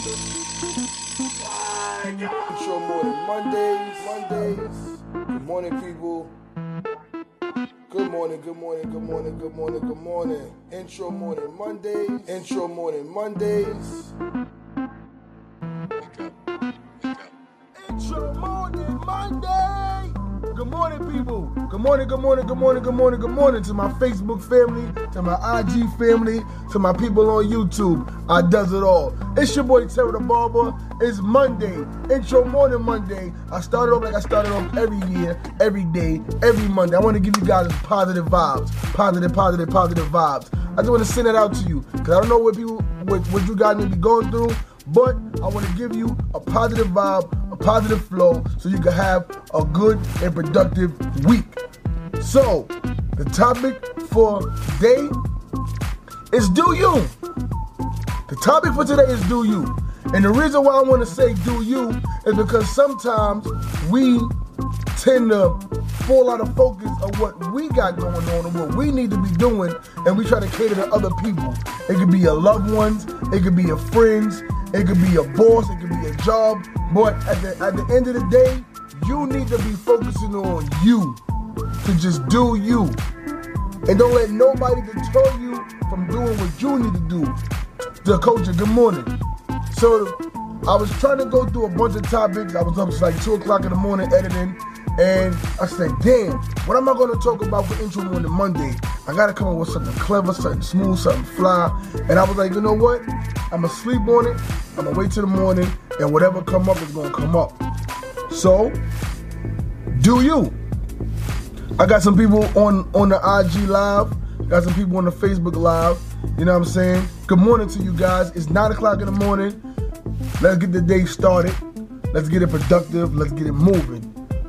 Intro morning Mondays, Mondays. Good morning, people. Good morning, good morning, good morning, good morning, good morning. Intro morning Mondays, intro morning Mondays. Intro morning, people. Good morning, good morning, good morning, good morning, good morning to my Facebook family, to my IG family, to my people on YouTube. I does it all. It's your boy Terry the Barber. It's Monday, intro morning Monday. I started off like I started off every year, every day, every Monday. I want to give you guys positive vibes, positive, positive, positive vibes. I just want to send it out to you because I don't know what people, what, what you guys may be going through, but I want to give you a positive vibe, positive flow, so you can have a good and productive week. So, the topic for today is do you. The topic for today is do you. And the reason why I want to say do you is because sometimes we tend to fall out of focus of what we got going on and what we need to be doing, and we try to cater to other people. It could be your loved ones, it could be your friends, it could be your boss, it could be job. But at the at the end of the day, you need to be focusing on you to just do you. And don't let nobody deter you from doing what you need to do. The culture, good morning. So I was trying to go through a bunch of topics. I was up to like 2 o'clock in the morning editing. And I said, damn, what am I going to talk about for intro on the Monday? I got to come up with something clever, something smooth, something fly. And I was like, you know what? I'm going to sleep on it. I'm to wait till the morning. And whatever come up is to come up. So, do you? I got some people on on the IG live. Got some people on the Facebook live. You know what I'm saying? Good morning to you guys. It's nine o'clock in the morning. Let's get the day started. Let's get it productive. Let's get it moving.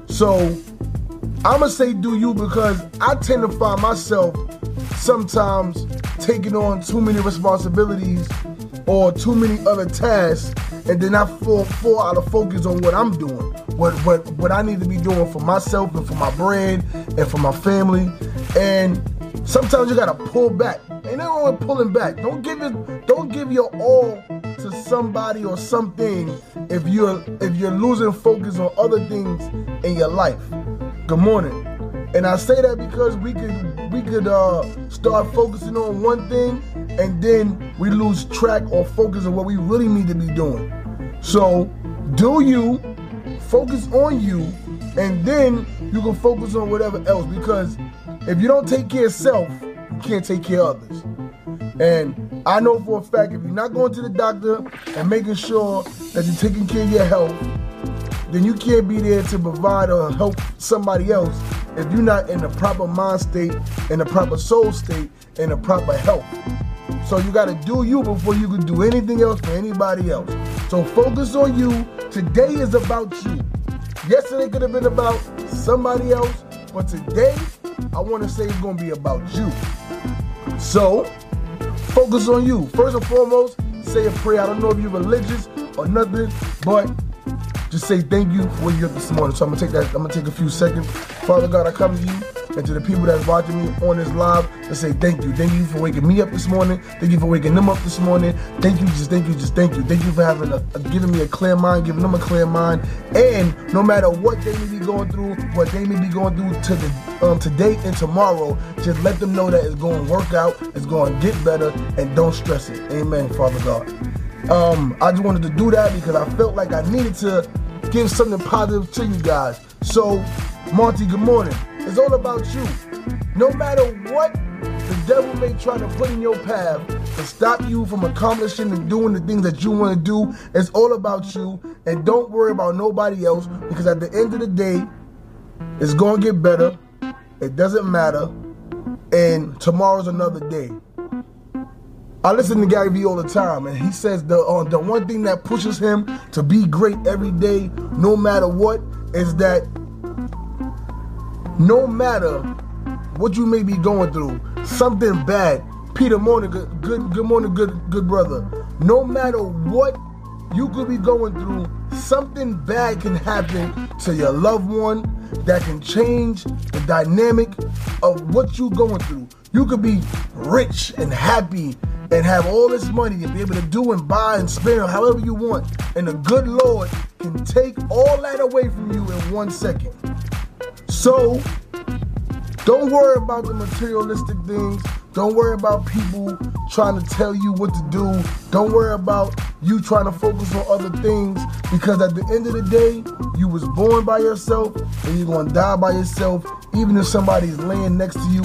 So I'ma say do you because I tend to find myself sometimes taking on too many responsibilities or too many other tasks and then I fall, fall out of focus on what I'm doing, what what what I need to be doing for myself and for my brand and for my family. And sometimes you gotta pull back. Ain't nothing with pulling back. Don't give it. Don't give your all to somebody or something if you're if you're losing focus on other things in your life. Good morning. And I say that because we could we could uh, start focusing on one thing and then we lose track or focus on what we really need to be doing. So do you focus on you and then you can focus on whatever else because if you don't take care of self, you can't take care of others. And I know for a fact if you're not going to the doctor and making sure that you're taking care of your health, then you can't be there to provide or help somebody else if you're not in the proper mind state, in the proper soul state, in the proper health. So you got to do you before you can do anything else for anybody else. So focus on you. Today is about you. Yesterday could have been about somebody else, but today I want to say it's going to be about you. So focus on you. First and foremost, say a prayer. I don't know if you're religious or nothing, but just say thank you for waking up this morning. So I'm gonna take that. I'm gonna take a few seconds. Father God, I come to you and to the people that's watching me on this live to say thank you. Thank you for waking me up this morning. Thank you for waking them up this morning. Thank you, just thank you, just thank you. Thank you for having a, a giving me a clear mind, giving them a clear mind. And no matter what they may be going through, what they may be going through to the um, today and tomorrow, just let them know that it's going to work out, it's going to get better, and don't stress it. Amen, Father God. Um, I just wanted to do that because I felt like I needed to give something positive to you guys. So, Monty, good morning. It's all about you. No matter what the devil may try to put in your path to stop you from accomplishing and doing the things that you want to do, it's all about you. And don't worry about nobody else because at the end of the day, it's going to get better. It doesn't matter. And tomorrow's another day. I listen to Gary Vee all the time, and he says the uh, the one thing that pushes him to be great every day, no matter what, is that no matter what you may be going through, something bad. Peter morning, good, good, good morning, good, good brother. No matter what you could be going through, something bad can happen to your loved one that can change the dynamic of what you're going through. You could be rich and happy and have all this money and be able to do and buy and spend however you want. And the good Lord can take all that away from you in one second. So, don't worry about the materialistic things. Don't worry about people trying to tell you what to do. Don't worry about you trying to focus on other things because at the end of the day, you was born by yourself and you're going to die by yourself even if somebody's laying next to you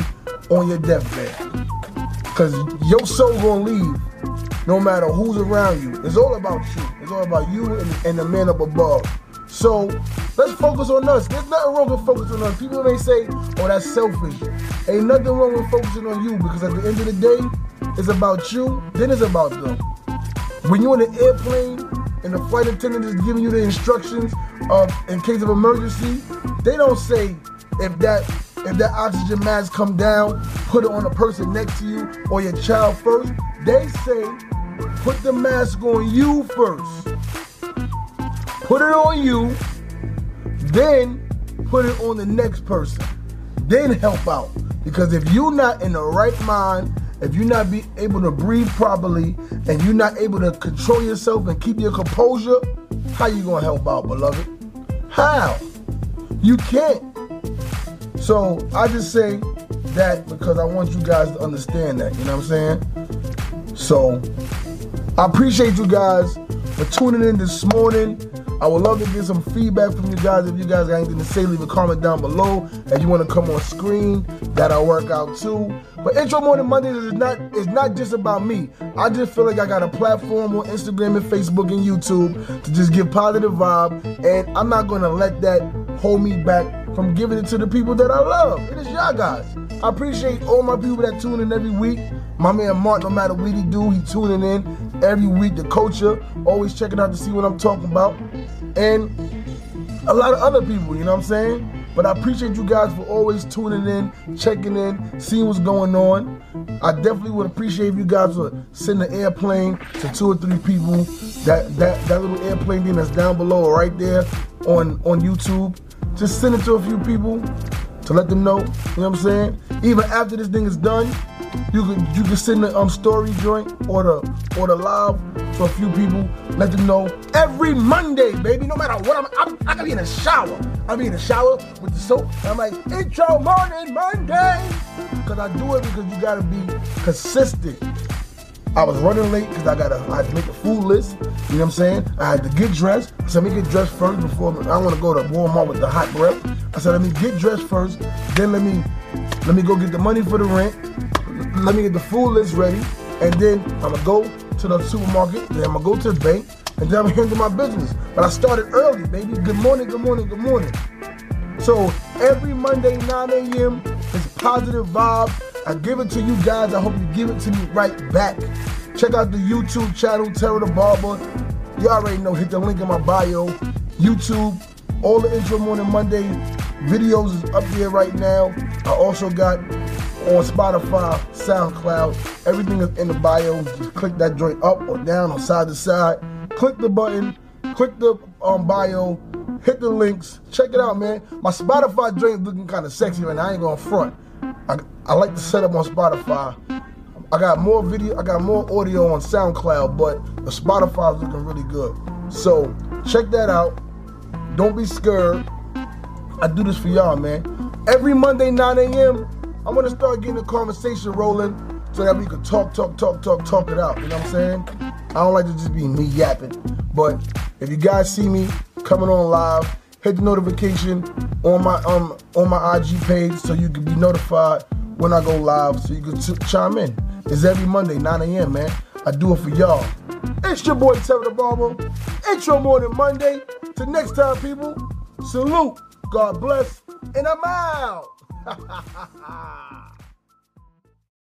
on your deathbed. Cause your soul gonna leave no matter who's around you. It's all about you. It's all about you and, and the man up above. So let's focus on us. There's nothing wrong with focusing on us. People may say, oh, that's selfish. Ain't nothing wrong with focusing on you because at the end of the day, it's about you, then it's about them. When you're in an airplane and the flight attendant is giving you the instructions of in case of emergency, they don't say if that if that oxygen mask come down, put it on the person next to you or your child first. They say, put the mask on you first. Put it on you, then put it on the next person. Then help out. Because if you're not in the right mind, if you're not be able to breathe properly, and you're not able to control yourself and keep your composure, how you gonna help out, beloved? How? You can't. So I just say that because I want you guys to understand that. You know what I'm saying? So I appreciate you guys for tuning in this morning. I would love to get some feedback from you guys. If you guys got anything to say, leave a comment down below. If you want to come on screen, that'll work out too. But Intro Morning Mondays is not is not just about me. I just feel like I got a platform on Instagram and Facebook and YouTube to just give positive vibe, and I'm not gonna let that hold me back from giving it to the people that I love. It is y'all guys. I appreciate all my people that tune in every week. My man Mark, no matter what he do, he tuning in every week. The culture, always checking out to see what I'm talking about. And a lot of other people, you know what I'm saying? But I appreciate you guys for always tuning in, checking in, seeing what's going on. I definitely would appreciate if you guys would send an airplane to two or three people. That that that little airplane thing that's down below or right there on on YouTube. Just send it to a few people to let them know. You know what I'm saying? Even after this thing is done, you could you can send the um story joint or the or the live to a few people. Let them know every Monday, baby. No matter what I'm, I'm I can be in the shower. I'll be in the shower with the soap. I'm like intro morning Monday, cause I do it because you gotta be consistent. I was running late because I gotta I had to make a food list. You know what I'm saying? I had to get dressed. Said, let me get dressed first before I want to go to Walmart with the hot breath. I said, let me get dressed first. Then let me let me go get the money for the rent. Let me get the food list ready. And then I'm gonna go to the supermarket. Then I'm gonna go to the bank. And then I'm gonna handle my business. But I started early, baby. Good morning, good morning, good morning. So every Monday, 9 a.m. is positive vibes. I give it to you guys. I hope you give it to me right back. Check out the YouTube channel, Terror the Barber. You already know, hit the link in my bio. YouTube, all the Intro Morning Monday videos is up there right now. I also got on Spotify, SoundCloud, everything is in the bio. Just click that joint up or down or side to side. Click the button, click the um, bio, hit the links. Check it out, man. My Spotify joint looking kind of sexy right now. I ain't going front. I, I like the setup on Spotify. I got more video, I got more audio on SoundCloud, but the Spotify is looking really good. So check that out. Don't be scared. I do this for y'all, man. Every Monday, 9 a.m., I'm gonna start getting the conversation rolling so that we can talk, talk, talk, talk, talk it out. You know what I'm saying? I don't like to just be me yapping. But if you guys see me coming on live, hit the notification on my um on my IG page so you can be notified when I go live so you can ch- chime in. It's every Monday, 9 a.m., man. I do it for y'all. It's your boy Terror the Barber. Intro Morning Monday. Till next time, people. Salute. God bless. And I'm out. Ha ha ha ha!